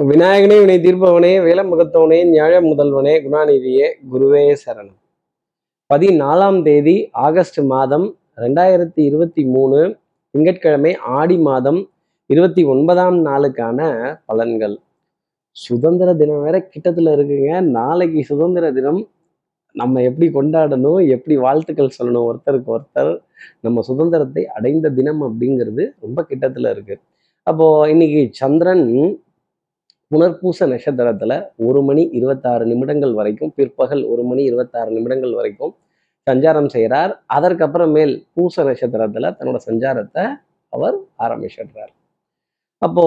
விநாயகனே வினை தீர்ப்பவனே வேலமுகத்தவனே ஞாழ முதல்வனே குணாநிதியே குருவே சரணம். பதினாலாம் தேதி ஆகஸ்ட் மாதம் ரெண்டாயிரத்தி இருபத்தி மூணு திங்கட்கிழமை ஆடி மாதம் இருபத்தி ஒன்பதாம் நாளுக்கான பலன்கள். சுதந்திர தினம் வேற கிட்டத்துல இருக்குங்க. நாளைக்கு சுதந்திர தினம். நம்ம எப்படி கொண்டாடணும் எப்படி வாழ்த்துக்கள் சொல்லணும் ஒருத்தருக்கு ஒருத்தர் நம்ம சுதந்திரத்தை அடைந்த தினம் அப்படிங்கிறது ரொம்ப கிட்டத்துல இருக்கு. அப்போ இன்னைக்கு சந்திரன் புனர்பூச நட்சத்திரத்துல ஒரு மணி இருபத்தாறு நிமிடங்கள் வரைக்கும் பிற்பகல் ஒரு மணி இருபத்தாறு நிமிடங்கள் வரைக்கும் சஞ்சாரம் செய்கிறார் அதற்கப்புறமேல் பூச நட்சத்திரத்துல தன்னோட சஞ்சாரத்தை அவர் ஆரம்பிச்சிடுறார். அப்போ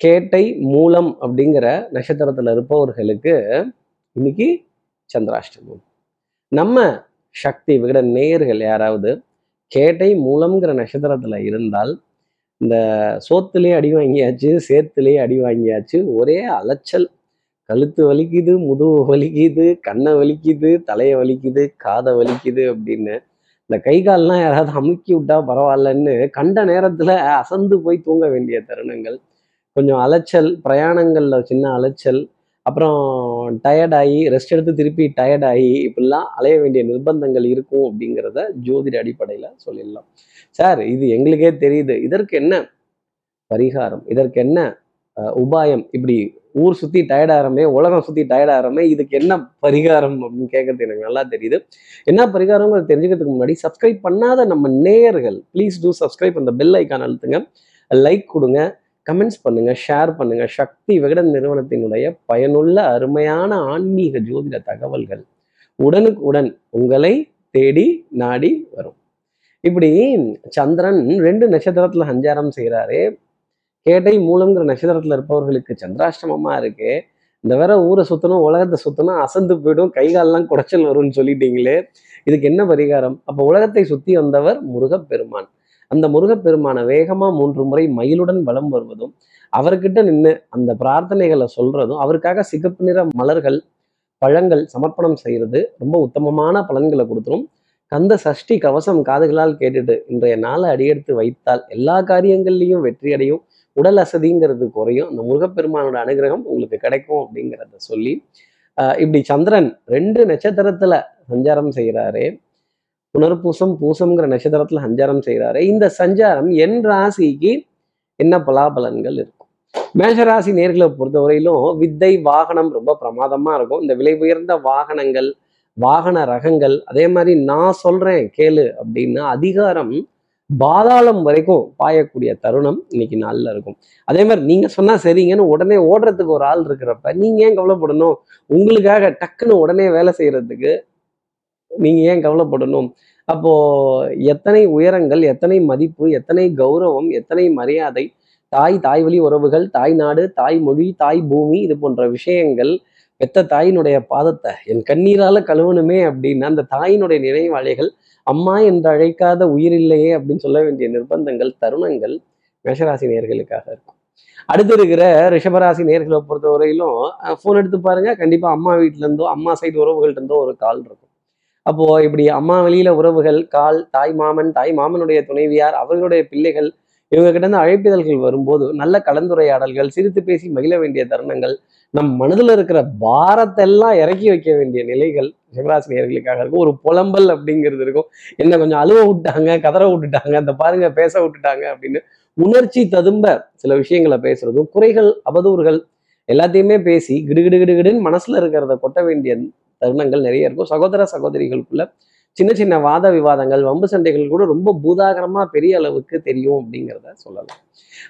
கேட்டை மூலம் அப்படிங்கிற நட்சத்திரத்துல இருப்பவர்களுக்கு இன்னைக்கு சந்திராஷ்டமம். நம்ம சக்தி விகட நேயர்கள் யாராவது கேட்டை மூலம்ங்கிற நட்சத்திரத்துல இருந்தால் இந்த சோத்துலேயே அடி வாங்கியாச்சு சேத்துலேயே அடி வாங்கியாச்சு. ஒரே அலைச்சல். கழுத்து வலிக்குது முதுகு வலிக்குது கண்ணை வலிக்குது தலையை வலிக்குது காதை வலிக்குது அப்படின்னு. இந்த கை கால்லாம் யாராவது அமுக்கி விட்டா பரவாயில்லன்னு கண்ட நேரத்தில் அசந்து போய் தூங்க வேண்டிய தருணங்கள். கொஞ்சம் அலைச்சல் பிரயாணங்களில் சின்ன அலைச்சல் அப்புறம் டயர்டாகி ரெஸ்ட் எடுத்து திருப்பி டயர்டாகி இப்படிலாம் அலைய வேண்டிய நிர்பந்தங்கள் இருக்கும் அப்படிங்கிறத ஜோதிட அடிப்படையில் சொல்லிடலாம். சார் இது எங்களுக்கே தெரியுது. இதற்கு என்ன பரிகாரம்? இதற்கு என்ன உபாயம்? இப்படி ஊர் சுற்றி டயர்டாகிறமே உலகம் சுற்றி டயர்டாகிறமே இதுக்கு என்ன பரிகாரம் அப்படின்னு கேட்கறது எனக்கு நல்லா தெரியுது. என்ன பரிகாரங்கிறது தெரிஞ்சுக்கிறதுக்கு முன்னாடி சப்ஸ்கிரைப் பண்ணாத நம்ம நேயர்கள் ப்ளீஸ் டூ சப்ஸ்கிரைப் அந்த பெல் ஐக்கான் அழுத்துங்க. லைக் கொடுங்க. கமெண்ட்ஸ் பண்ணுங்க ஷேர் பண்ணுங்க. சக்தி விகடன் நிறுவனத்தினுடைய பயனுள்ள அருமையான ஆன்மீக ஜோதிட தகவல்கள் உடனுக்கு உடன் உங்களை தேடி நாடி வரும். இப்படி சந்திரன் ரெண்டு நட்சத்திரத்துல சஞ்சாரம் செய்கிறாரு கேட்டை மூலங்கிற நட்சத்திரத்துல இருப்பவர்களுக்கு சந்திராஷ்டமமா இருக்கு. இந்த வேற ஊரை சுத்தணும் உலகத்தை சுத்தணும் அசந்து போயிடும் கை காலெல்லாம் குடைச்சல் வரும்னு சொல்லிட்டீங்களே. இதுக்கு என்ன பரிகாரம்? அப்போ உலகத்தை சுத்தி வந்தவர் முருகப்பெருமான். அந்த முருகப்பெருமானை வேகமாக மூன்று முறை மயிலுடன் வலம் வருவதும் அவர்கிட்ட நின்று அந்த பிரார்த்தனைகளை சொல்றதும் அவருக்காக சிகப்பு நிற மலர்கள் பழங்கள் சமர்ப்பணம் செய்கிறது ரொம்ப உத்தமமான பலன்களை கொடுத்துரும். கந்த சஷ்டி கவசம் காதுகளால் கேட்டுட்டு இன்றைய நாளை அடியெடுத்து வைத்தால் எல்லா காரியங்கள்லையும் வெற்றி அடையும் உடல் அசதிங்கிறது குறையும். அந்த முருகப்பெருமானோட அனுகிரகம் உங்களுக்கு கிடைக்கும் அப்படிங்கிறத சொல்லி ஆஹ் இப்படி சந்திரன் ரெண்டு நட்சத்திரத்துல சஞ்சாரம் செய்கிறாரு புனர்பூசம் பூசம்ங்கிற நட்சத்திரத்துல சஞ்சாரம் செய்கிறாரு இந்த சஞ்சாரம் என் ராசிக்கு என்ன பலாபலன்கள் இருக்கும்? மேஷராசி நேர்களை பொறுத்தவரையிலும் வித்தை வாகனம் ரொம்ப பிரமாதமா இருக்கும். இந்த விலை உயர்ந்த வாகனங்கள் வாகன ரகங்கள் அதே மாதிரி நான் சொல்றேன் கேளு அப்படின்னா அதிகாரம் பாதாளம் வரைக்கும் பாயக்கூடிய தருணம் இன்னைக்கு நாள்ல இருக்கும். அதே மாதிரி நீங்க சொன்னா சரிங்கன்னு உடனே ஓடுறதுக்கு ஒரு ஆள் இருக்கிறப்ப நீங்க ஏன் கவலைப்படணும்? உங்களுக்காக டக்குன்னு உடனே வேலை செய்யறதுக்கு நீங்க ஏன் கவலைப்படணும்? அப்போ எத்தனை உயரங்கள் எத்தனை மதிப்பு எத்தனை கௌரவம் எத்தனை மரியாதை தாய் தாய் வழி உறவுகள் தாய் நாடு தாய் மொழி தாய் பூமி இது போன்ற விஷயங்கள் பெத்த தாயினுடைய பாதத்தை என் கண்ணீரால கழுவணுமே அப்படின்னு அந்த தாயினுடைய நினைவாளிகள் அம்மா என்று அழைக்காத உயிரில்லையே அப்படின்னு சொல்ல வேண்டிய நிர்பந்தங்கள் தருணங்கள் மேஷராசி நேர்களுக்காக இருக்கும். அடுத்து இருக்கிற ரிஷபராசி நேர்களை பொறுத்தவரையிலும் ஃபோன் எடுத்து பாருங்க. கண்டிப்பா அம்மா வீட்ல இருந்தோ அம்மா சைடு உறவுகள்ட்ட இருந்தோ ஒரு கால் இருக்கும். அப்போ இப்படி அம்மா வெளியில உறவுகள் கால் தாய் மாமன் தாய் மாமனுடைய துணைவியார் அவர்களுடைய பிள்ளைகள் இவங்க கிட்ட இருந்து அழைப்பிதழ்கள் வரும்போது நல்ல கலந்துரையாடல்கள் சிரித்து பேசி மகிழ வேண்டிய தருணங்கள் நம் மனதில் இருக்கிற பாரத்தெல்லாம் இறக்கி வைக்க வேண்டிய நிலைகள் சிவராசினியர்களுக்காக இருக்கும். ஒரு புலம்பல் அப்படிங்கிறது இருக்கும். என்ன கொஞ்சம் அழுவ விட்டாங்க கதற விட்டுட்டாங்க அந்த பாருங்க பேச விட்டுட்டாங்க அப்படின்னு உணர்ச்சி ததும்ப சில விஷயங்களை பேசுறதும் குறைகள் அவதூறுகள் எல்லாத்தையுமே பேசி கிடுகிடுகிடுகிடுன்னு மனசுல இருக்கிறத கொட்ட வேண்டிய தருணங்கள் நிறைய இருக்கும். சகோதர சகோதரிகளுக்குள்ள சின்ன சின்ன வாத விவாதங்கள் வம்பு சண்டைகள் கூட ரொம்ப பூதாகரமா பெரிய அளவுக்கு தெரியும் அப்படிங்கிறத சொல்லலாம்.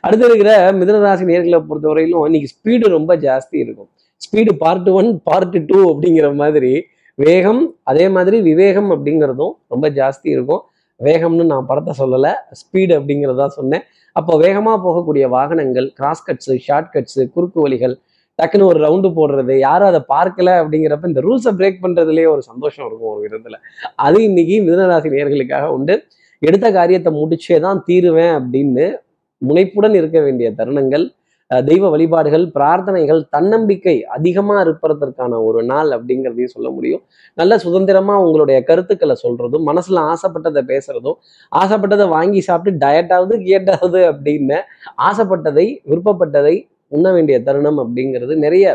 அடுத்து இருக்கிற மிதனராசி நேர்களை பொறுத்தவரையிலும் இன்னைக்கு ஸ்பீடு ரொம்ப ஜாஸ்தி இருக்கும். Speed part one part two அப்படிங்கிற மாதிரி வேகம் அதே மாதிரி விவேகம் அப்படிங்கிறதும் ரொம்ப ஜாஸ்தி இருக்கும். வேகம்னு நான் படத்தை சொல்லலை ஸ்பீடு அப்படிங்கிறதா சொன்னேன். அப்போ வேகமாக போகக்கூடிய வாகனங்கள் கிராஸ் கட்ஸு ஷார்ட் கட்ஸு குறுக்கு வழிகள் டக்குன்னு ஒரு ரவுண்டு போடுறது யாரும் அதை பார்க்கல அப்படிங்கிறப்ப இந்த ரூல்ஸை பிரேக் பண்றதுலேயே ஒரு சந்தோஷம் இருக்கும் ஒரு விதத்துல. அது இன்னைக்கு மிதனராசி நேர்களுக்காக உண்டு. எடுத்த காரியத்தை முடிச்சே தான் தீருவேன் அப்படின்னு முனைப்புடன் இருக்க வேண்டிய தருணங்கள் அஹ் தெய்வ வழிபாடுகள் பிரார்த்தனைகள் தன்னம்பிக்கை அதிகமா இருப்பதற்கான ஒரு நாள் அப்படிங்கிறதையும் சொல்ல முடியும். நல்ல சுதந்திரமா உங்களுடைய கருத்துக்களை சொல்றதும் மனசுல ஆசைப்பட்டதை பேசுகிறதும் ஆசைப்பட்டதை வாங்கி சாப்பிட்டு டயட்டாவது கேட்டாவது அப்படின்னு ஆசைப்பட்டதை விருப்பப்பட்டதை உண்ண வேண்டிய தருணம் அப்படிங்கிறது நிறைய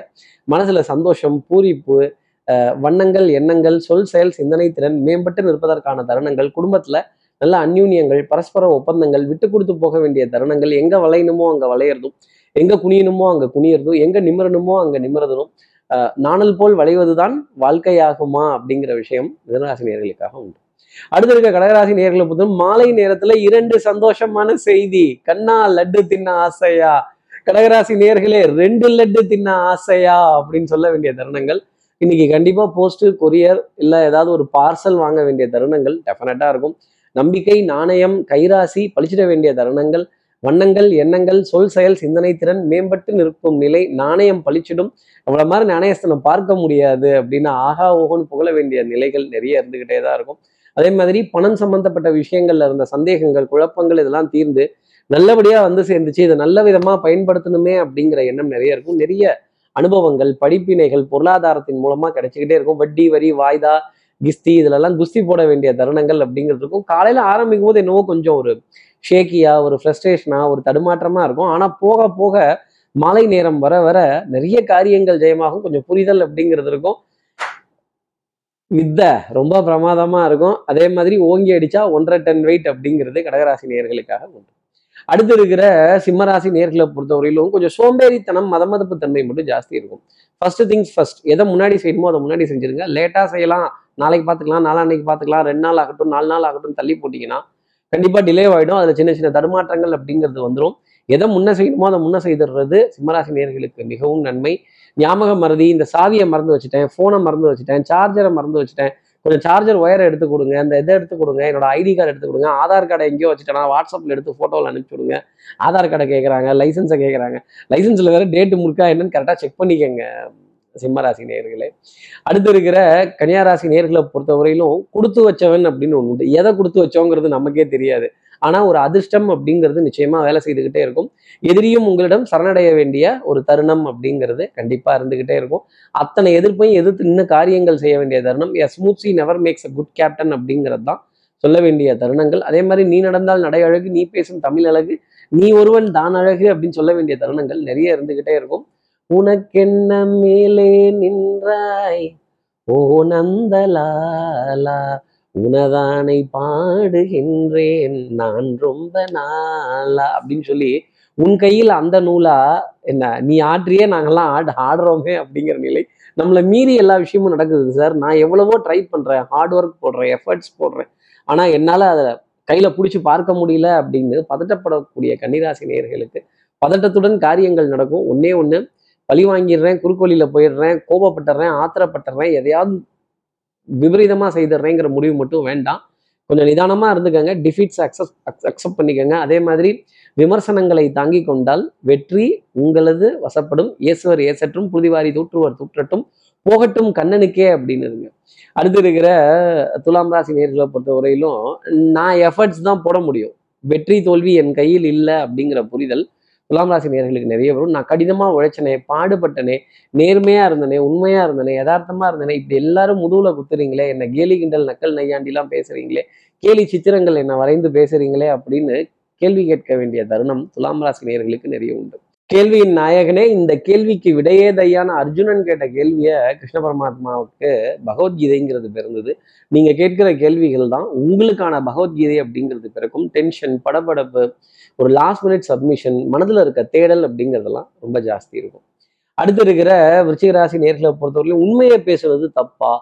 மனசுல சந்தோஷம் பூரிப்பு அஹ் வண்ணங்கள் எண்ணங்கள் சொல் செயல் சிந்தனை திறன் மேம்பட்டு நிற்பதற்கான தருணங்கள் குடும்பத்துல நல்ல அந்யூன்யங்கள் பரஸ்பர ஒப்பந்தங்கள் விட்டு கொடுத்து போக வேண்டிய தருணங்கள் எங்க வளையணுமோ அங்க வளையறதும் எங்க குனியணுமோ அங்க குனியறதும் எங்க நிமிரணுமோ அங்க நிமிரதும் நாணல் போல் வளைவதுதான் வாழ்க்கையாகுமா அப்படிங்கிற விஷயம் மிதனராசி நேர்களுக்காக உண்டு. அடுத்து இருக்க கடகராசி நேர்களை பொறுத்தும் மாலை நேரத்துல இரண்டு சந்தோஷமான செய்தி கண்ணா லட்டு தின்ன ஆசையா? கடகராசி நேர்களே ரெண்டு லட்டு தின்ன ஆசையா? அப்படின்னு சொல்ல வேண்டிய தருணங்கள். இன்னைக்கு கண்டிப்பா போஸ்ட் கொரியர் இல்ல ஏதாவது ஒரு பார்சல் வாங்க வேண்டிய தருணங்கள் டெஃபினட்டா இருக்கும். நம்பிக்கை நாணயம் கைராசி பழிச்சிட வேண்டிய தருணங்கள் வண்ணங்கள் எண்ணங்கள் சொல் செயல் சிந்தனை திறன் மேம்பட்டு நிற்கும் நிலை நாணயம் பழிச்சிடும். நம்மள மாதிரி நாணயஸ்தனம் பார்க்க முடியாது அப்படின்னு ஆகா ஓகோன்னு புகழ வேண்டிய நிலைகள் நிறைய இருந்துகிட்டே தான் இருக்கும். அதே மாதிரி பணம் சம்பந்தப்பட்ட விஷயங்கள்ல இருந்த சந்தேகங்கள் குழப்பங்கள் இதெல்லாம் தீர்ந்து நல்லபடியா வந்து சேர்ந்துச்சு. இதை நல்ல விதமா பயன்படுத்தணுமே அப்படிங்கிற எண்ணம் நிறைய இருக்கும். நிறைய அனுபவங்கள் படிப்பினைகள் பொருளாதாரத்தின் மூலமா கிடைச்சிக்கிட்டே இருக்கும். வட்டி வரி வாய்தா கிஸ்தி இதுலெல்லாம் குஸ்தி போட வேண்டிய தருணங்கள் அப்படிங்கிறதுக்கும் காலையில ஆரம்பிக்கும் போது என்னவோ கொஞ்சம் ஒரு ஷேக்கியா ஒரு ஃப்ரஸ்ட்ரேஷனா ஒரு தடுமாற்றமா இருக்கும். ஆனா போக போக மாலை நேரம் வர வர நிறைய காரியங்கள் ஜெயமாகும். கொஞ்சம் புரிதல் அப்படிங்கிறது இருக்கும். வித்தை ரொம்ப பிரமாதமாக இருக்கும். அதே மாதிரி ஓங்கி அடித்தா ஒன்றரை டன் வெயிட் அப்படிங்கிறது கடகராசி நேர்களுக்காக உண்டு. அடுத்து இருக்கிற சிம்மராசி நேர்களை பொறுத்தவரையிலும் கொஞ்சம் சோம்பேறித்தனம் மதமதப்பு தன்மை மட்டும் ஜாஸ்தி இருக்கும். ஃபர்ஸ்ட் திங்ஸ் ஃபர்ஸ்ட் எதை முன்னாடி செய்யணுமோ அதை முன்னாடி செஞ்சிருங்க. லேட்டாக செய்யலாம். நாளைக்கு பார்த்துக்கலாம் நாளான்னைக்கு பார்த்துக்கலாம் ரெண்டு நாள் ஆகட்டும் நாலு நாள் ஆகட்டும் தள்ளி போட்டிங்கன்னா கண்டிப்பாக டிலே ஆகிடும் அதில் சின்ன சின்ன தடுமாற்றங்கள் அப்படிங்கிறது வந்துடும் எதை முன்ன செய்யணுமோ அதை முன்ன செய்துடுறது சிம்மராசி நேர்களுக்கு மிகவும் நன்மை. ஞாபக மறதி இந்த சாவியை மறந்து வச்சுட்டேன் ஃபோனை மறந்து வச்சுட்டேன் சார்ஜரை மறந்து வச்சுட்டேன். கொஞ்சம் சார்ஜர் ஒயரை எடுத்து கொடுங்க அந்த இதை எடுத்து கொடுங்க என்னோட ஐடி கார்டு எடுத்து கொடுங்க ஆதார் கார்டை எங்கேயோ வச்சுட்டேன்னா வாட்ஸ்அப்பில் எடுத்து ஃபோட்டோவில் அனுப்பிச்சு விடுங்க. ஆதார் கார்டை கேட்குறாங்க லைசன்ஸை கேட்குறாங்க லைசன்ஸில் வேறு டேட்டு முறுக்கா என்னன்னு கரெக்டாக செக் பண்ணிக்கங்க. சிம்மராசி நேர்களே அடுத்து இருக்கிற கன்னியாராசி நேர்களை பொறுத்தவரையிலும் கொடுத்து வச்சவன் அப்படின்னு ஒன்று உண்டு. எதை கொடுத்து வச்சோங்கிறது நமக்கே தெரியாது. ஆனால் ஒரு அதிர்ஷ்டம் அப்படிங்கிறது நிச்சயமா வேலை செய்துக்கிட்டே இருக்கும். எதிரியும் உங்களிடம் சரணடைய வேண்டிய ஒரு தருணம் அப்படிங்கிறது கண்டிப்பாக இருந்துகிட்டே இருக்கும். அத்தனை எதிர்ப்பையும் எதிர்த்து நின்று காரியங்கள் செய்ய வேண்டிய தருணம். A smooth sea never makes a good captain அப்படிங்கிறது தான் சொல்ல வேண்டிய தருணங்கள். அதே மாதிரி நீ நடந்தால் நடை அழகு நீ பேசும் தமிழ் அழகு நீ ஒருவன் தான் அழகு அப்படின்னு சொல்ல வேண்டிய தருணங்கள் நிறைய இருந்துக்கிட்டே இருக்கும். உனக்கென்ன மேலே நின்றாய்? ஓ நந்தலாலா உனதானை பாடுகின்றேன் நான் ரொம்ப நாளா? அப்படின்னு சொல்லி உன் கையில் அந்த நூலா என்ன நீ ஆற்றியே நாங்கெல்லாம் ஆடு ஆடுறோமே அப்படிங்கிற நிலை நம்மளை மீறி எல்லா விஷயமும் நடக்குது சார். நான் எவ்வளவோ ட்ரை பண்றேன் ஹார்ட் ஒர்க் போடுறேன் எஃபர்ட்ஸ் போடுறேன். ஆனா என்னால அதை கையில பிடிச்சி பார்க்க முடியல அப்படின்னு பதட்டப்படக்கூடிய கன்னிராசி நேர்களுக்கு பதட்டத்துடன் காரியங்கள் நடக்கும். ஒன்னே ஒண்ணு பழி வாங்கிடுறேன் குறுக்கோலியில் போயிடுறேன் கோபப்பட்டுறேன் ஆத்திரப்பட்டுறேன் எதையாவது விபரீதமா செய்துடுறேங்கிற முடிவு மட்டும் வேண்டாம். கொஞ்சம் நிதானமாக இருந்துக்கங்க டிஃபீட்ஸ் அக்செப்ட் அக்செப்ட் பண்ணிக்கோங்க. அதே மாதிரி விமர்சனங்களை தாங்கி கொண்டால் வெற்றி உங்களது வசப்படும். இயேசுவர் ஏசற்றும் புதிவாரி தூற்றுவர் தூற்றட்டும் போகட்டும் கண்ணனுக்கே அப்படின்னு இருங்க. அடுத்து இருக்கிற துலாம் ராசி நேர்களை பொறுத்த வரையிலும் நான் எஃபர்ட்ஸ் தான் போட முடியும். வெற்றி தோல்வி என் கையில் இல்லை அப்படிங்கிற புரிதல் துலாம் ராசி நேர்களுக்கு நிறைய வரும். நான் கடினமாக உழைச்சனே பாடுபட்டனே நேர்மையாக இருந்தனே உண்மையாக இருந்தனே யதார்த்தமாக இருந்தனே இப்படி எல்லாரும் முதுகில் குத்துறீங்களே என்ன கேலி கிண்டல் நக்கல் நையாண்டிலாம் பேசுகிறீங்களே கேலி சித்திரங்கள் என்ன வரைந்து பேசுகிறீங்களே அப்படின்னு கேள்வி கேட்க வேண்டிய தருணம் துலாம் ராசி நேர்களுக்கு நிறைய உண்டு. கேள்வியின் நாயகனே இந்த கேள்விக்கு விடையே தையான அர்ஜுனன் கேட்ட கேள்வியை கிருஷ்ண பரமாத்மாவுக்கு பகவத்கீதைங்கிறது பிறந்தது. நீங்க கேட்கிற கேள்விகள் தான் உங்களுக்கான பகவத்கீதை அப்படிங்கிறது பிறக்கும். டென்ஷன் படபடப்பு ஒரு லாஸ்ட் மினிட் சப்மிஷன் மனதில் இருக்க தேடல் அப்படிங்கிறதெல்லாம் ரொம்ப ஜாஸ்தி இருக்கும். அடுத்து இருக்கிற விருச்சிகராசி நேர்களை பொறுத்தவரையிலும் உண்மையை பேசுறது தப்பா?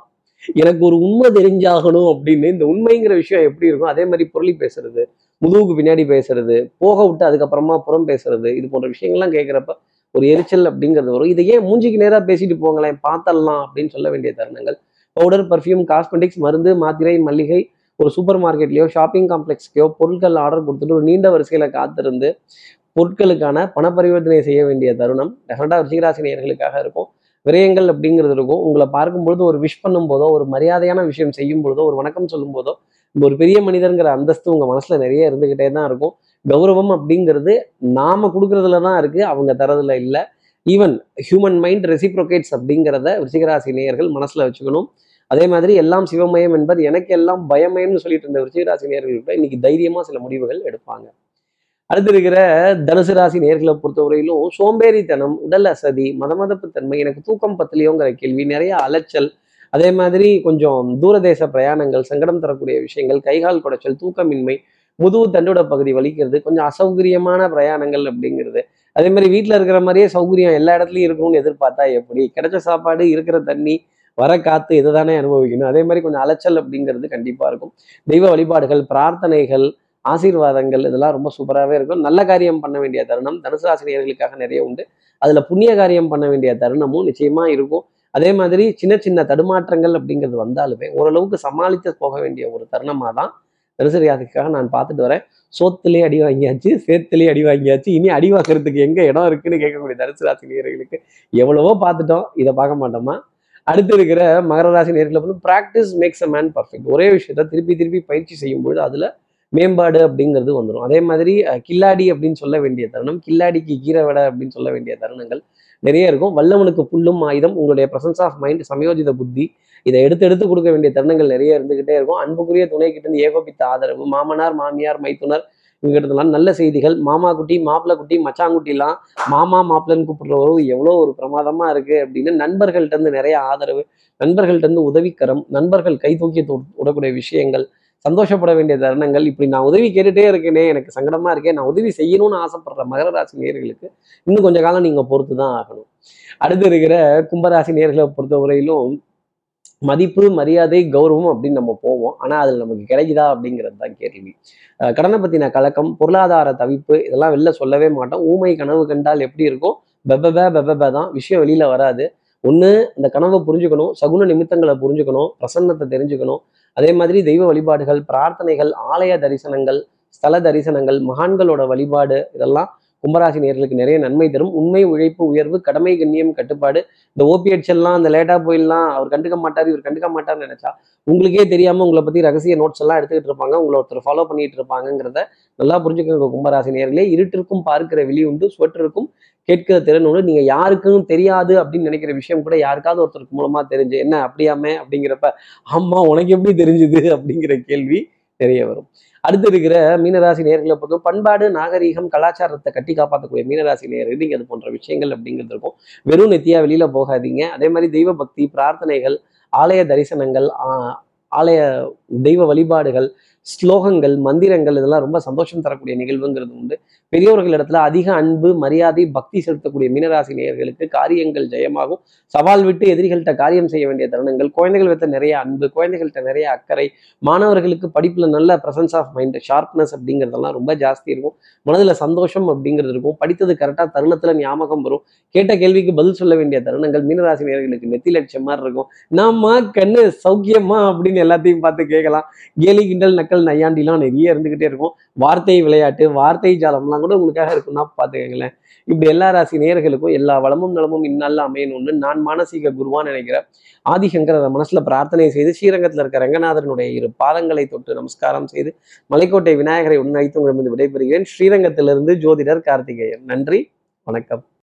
எனக்கு ஒரு உண்மை தெரிஞ்சாகணும் அப்படின்னு இந்த உண்மைங்கிற விஷயம் எப்படி இருக்கும்? அதே மாதிரி பொருளி பேசுறது முதுகுக்கு பின்னாடி பேசுறது போக விட்டு அதுக்கப்புறமா புறம் பேசுறது இது போன்ற விஷயங்கள்லாம் கேட்குறப்ப ஒரு எரிச்சல் அப்படிங்கிறது வரும். இதை ஏன் மூஞ்சிக்கு நேராக பேசிட்டு போங்களேன் பார்த்தரலாம் அப்படின்னு சொல்ல வேண்டிய தருணங்கள். பவுடர் பர்ஃப்யூம் காஸ்மெட்டிக்ஸ் மருந்து மாத்திரை மல்லிகை ஒரு சூப்பர் மார்க்கெட்லயோ ஷாப்பிங் காம்ப்ளெக்ஸ்க்கோ பொருட்கள் ஆர்டர் கொடுத்துட்டு ஒரு நீண்ட வரிசையில காத்திருந்து பொருட்களுக்கான பண பரிவர்த்தனை செய்ய வேண்டிய தருணம். டெஃபினட்டாக ரிஷிகராசி இருக்கும். விரயங்கள் அப்படிங்கிறது இருக்கும். உங்களை பார்க்கும் பொழுது ஒரு விஷ் பண்ணும் போதோ ஒரு மரியாதையான விஷயம் செய்யும் பொழுதோ ஒரு வணக்கம் சொல்லும் போதோ ஒரு பெரிய மனிதருங்கிற அந்தஸ்து உங்கள் மனசில் நிறைய இருந்துக்கிட்டே தான் இருக்கும். கௌரவம் அப்படிங்கிறது நாம் கொடுக்கறதுல தான் இருக்குது அவங்க தரதுல இல்லை. ஈவன் ஹியூமன் மைண்ட் ரெசிப்ரோகேட்ஸ் அப்படிங்கிறத ரிஷிகராசி நேயர்கள் மனசில் வச்சுக்கணும். அதே மாதிரி எல்லாம் சிவமயம் என்பது எனக்கு எல்லாம் பயமயம்னு சொல்லிட்டு இருந்த விருச்சிகராசி நேயர்கள் கூட இன்னைக்கு தைரியமாக சில முடிவுகள் எடுப்பாங்க. அடுத்து இருக்கிற தனுசு ராசி நேர்களை பொறுத்தவரையிலும் சோம்பேறித்தனம் உடல் அசதி மதமதப்பு தன்மை எனக்கு தூக்கம் பத்தலையோங்கிற கேள்வி நிறைய அலைச்சல் அதே மாதிரி கொஞ்சம் தூரதேச பிரயாணங்கள் சங்கடம் தரக்கூடிய விஷயங்கள் கைகால் குடைச்சல் தூக்கமின்மை முதுகு தண்டோட பகுதி வலிக்கிறது கொஞ்சம் அசௌகரியமான பிரயாணங்கள் அப்படிங்கிறது. அதே மாதிரி வீட்டில் இருக்கிற மாதிரியே சௌகரியம் எல்லா இடத்துலையும் இருக்கணும்னு எதிர்பார்த்தா எப்படி? கிடைச்ச சாப்பாடு இருக்கிற தண்ணி வர காத்து இதை தானே அனுபவிக்கணும். அதே மாதிரி கொஞ்சம் அலைச்சல் அப்படிங்கிறது கண்டிப்பாக இருக்கும். தெய்வ வழிபாடுகள் பிரார்த்தனைகள் ஆசீர்வாதங்கள் இதெல்லாம் ரொம்ப சூப்பராகவே இருக்கும். நல்ல காரியம் பண்ண வேண்டிய தருணம் தனுசு ஆசிரியர்களுக்காக நிறைய உண்டு. அதில் புண்ணிய காரியம் பண்ண வேண்டிய தருணமும் நிச்சயமாக இருக்கும். அதே மாதிரி சின்ன சின்ன தடுமாற்றங்கள் அப்படிங்கிறது வந்தாலுமே ஓரளவுக்கு சமாளித்து போக வேண்டிய ஒரு தருணமாக தான் தனுசு ராசிக்காக நான் பார்த்துட்டு வரேன். சோத்துலேயே அடி வாங்கியாச்சு சேத்துலேயே அடி வாங்கியாச்சு இனி அடி வாங்குறதுக்கு எங்கே இடம் இருக்குன்னு கேட்கக்கூடிய தனுசு ராசி நேர்களுக்கு எவ்வளவோ பார்த்துட்டோம். இதை பார்க்க மாட்டோமா? அடுத்து இருக்கிற மகர ராசி நேர்களை வந்து practice makes a man perfect ஒரே விஷயத்த திருப்பி திருப்பி பயிற்சி செய்யும் பொழுது அதில் மேம்பாடு அப்படிங்கிறது வந்துடும் அதே மாதிரி கில்லாடி அப்படின்னு சொல்ல வேண்டிய தருணம் கில்லாடிக்கு கீரை விட அப்படின்னு சொல்ல வேண்டிய தருணங்கள் நிறைய இருக்கும். வல்லவனுக்கு புல்லும் ஆயுதம் உங்களுடைய பிரசன்ஸ் ஆஃப் மைண்ட் சமயோஜித புத்தி இதை எடுத்து எடுத்து கொடுக்க வேண்டிய தருணங்கள் நிறைய இருந்துகிட்டே இருக்கும். அன்புக்குரிய துணை கிட்ட இருந்து ஏகோபித்த ஆதரவு மாமனார் மாமியார் மைத்துனர் இவங்க நல்ல செய்திகள். மாமா குட்டி மாப்பிள்ள குட்டி மச்சாங்குட்டிலாம் மாமா மாப்பிள்ளன்னு கூப்பிடுற உறவு எவ்வளோ ஒரு பிரமாதமா இருக்கு அப்படின்னு நண்பர்கள்ட்ட இருந்து நிறைய ஆதரவு நண்பர்கள்ட்ட இருந்து உதவிக்கரம் நண்பர்கள் கை தூக்கி விடக்கூடிய விஷயங்கள் சந்தோஷப்பட வேண்டிய தருணங்கள். இப்படி நான் உதவி கேட்டுட்டே இருக்கேனே எனக்கு சங்கடமா இருக்கேன் நான் உதவி செய்யணும்னு ஆசைப்படுற மகர ராசி நேர்களுக்கு இன்னும் கொஞ்ச காலம் நீங்க பொறுத்து தான் ஆகணும். அடுத்து இருக்கிற கும்பராசி நேர்களை பொறுத்தவரையிலும் மதிப்பு மரியாதை கௌரவம் அப்படின்னு நம்ம போவோம். ஆனால் அதில் நமக்கு கிடைக்குதா அப்படிங்கிறது தான் கேள்வி. கடனை பற்றின கலக்கம் பொருளாதார தவிப்பு இதெல்லாம் வெளில சொல்லவே மாட்டோம். ஊமை கனவு கண்டால் எப்படி இருக்கும்? பெபப பெபப தான். விஷயம் வெளியில வராது. ஒன்று அந்த கனவை புரிஞ்சுக்கணும் சகுன நிமித்தங்களை புரிஞ்சுக்கணும் பிரசன்னத்தை தெரிஞ்சுக்கணும். அதே மாதிரி தெய்வ வழிபாடுகள் பிரார்த்தனைகள் ஆலய தரிசனங்கள் ஸ்தல தரிசனங்கள் மகான்களோட வழிபாடு இதெல்லாம் கும்பராசி நேர்களுக்கு நிறைய நன்மை தரும். உண்மை உழைப்பு உயர்வு கடமை கண்ணியம் கட்டுப்பாடு. இந்த ஓபிஎட்ஸ் எல்லாம் அந்த லேட்டாக போயிடலாம் அவர் கண்டுக்க மாட்டார் இவர் கண்டுக்க மாட்டார்னு நினைச்சா உங்களுக்கே தெரியாம உங்களை பத்தி ரகசிய நோட்ஸ் எல்லாம் எடுத்துக்கிட்டு இருப்பாங்க. உங்களை ஒருத்தர் ஃபாலோ பண்ணிட்டு இருப்பாங்கங்கிறத நல்லா புரிஞ்சுக்கோங்க கும்பராசி நேர்களே. இருட்டிற்கும் பார்க்கிற வெளி உண்டு சுவற்றிற்கும் கேட்கிற திறன் உண்டு. நீங்க யாருக்கும் தெரியாது அப்படின்னு நினைக்கிற விஷயம் கூட யாருக்காவது ஒருத்தருக்கு மூலமா தெரிஞ்சு என்ன அப்படியாமே? அப்படிங்கிறப்ப ஆமா உனக்கு எப்படி தெரிஞ்சுது? அப்படிங்கிற கேள்வி நிறைய வரும். அடுத்து இருக்கிற மீனராசி நேர்களை பொறுத்தும் பண்பாடு நாகரீகம் கலாச்சாரத்தை கட்டி காப்பாற்றக்கூடிய மீனராசி நேர்கள் நீங்க அது போன்ற விஷயங்கள் அப்படிங்கிறது இருக்கும். வெறும் நெத்தியா வெளியில போகாதீங்க. அதே மாதிரி தெய்வ பக்தி பிரார்த்தனைகள் ஆலய தரிசனங்கள் ஆலய தெய்வ வழிபாடுகள் ஸ்லோகங்கள் மந்திரங்கள் இதெல்லாம் ரொம்ப சந்தோஷம் தரக்கூடிய நிகழ்வுங்கிறது உண்டு. பெரியவர்கள் இடத்துல அதிக அன்பு மரியாதை பக்தி செலுத்தக்கூடிய மீனராசி நேயர்களுக்கு காரியங்கள் ஜெயமாகும். சவால் விட்டு எதிரிகள்கிட்ட காரியம் செய்ய வேண்டிய தருணங்கள் குழந்தைகள் விட்ட நிறைய அன்பு குழந்தைகள்கிட்ட நிறைய அக்கறை மாணவர்களுக்கு படிப்புல நல்ல பிரசன்ஸ் ஆஃப் மைண்ட் ஷார்ப்னஸ் அப்படிங்கிறதெல்லாம் ரொம்ப ஜாஸ்தி இருக்கும். மனதுல சந்தோஷம் அப்படிங்கிறது இருக்கும். படித்தது கரெக்டா தருணத்துல ஞாபகம் வரும். கேட்ட கேள்விக்கு பதில் சொல்ல வேண்டிய தருணங்கள் மீனராசி நேர்களுக்கு நெத்தி லட்சம் மாதிரி இருக்கும். நாம கண்ணு சௌக்கியமா அப்படின்னு எல்லாத்தையும் பார்த்து கேட்கலாம். கேலி கிண்டல் நக்கல் நையாண்டிலாம் நிறைய இருந்துக்கிட்டே இருக்கும். வார்த்தை விளையாட்டு வார்த்தை ஜாலம்லாம் கூட உங்களுக்காக இருக்குன்னா பார்த்துக்கங்களேன். இப்படி எல்லா ராசி நேர்களுக்கும் எல்லா வளமும் நலமும் இந்நாளில் அமையணும்னு நான் மானசீக குருவான்னு நினைக்கிறேன். ஆதிசங்கர மனசுல பிரார்த்தனை செய்து ஸ்ரீரங்கத்தில் இருக்க ரங்கநாதனுடைய இரு பாதங்களை தொட்டு நமஸ்காரம் செய்து மலைக்கோட்டை விநாயகரை உன்னழைத்து உங்களிடமிருந்து விடைபெறுகிறேன். ஸ்ரீரங்கத்திலிருந்து ஜோதிடர் கார்த்திகேயன். நன்றி வணக்கம்.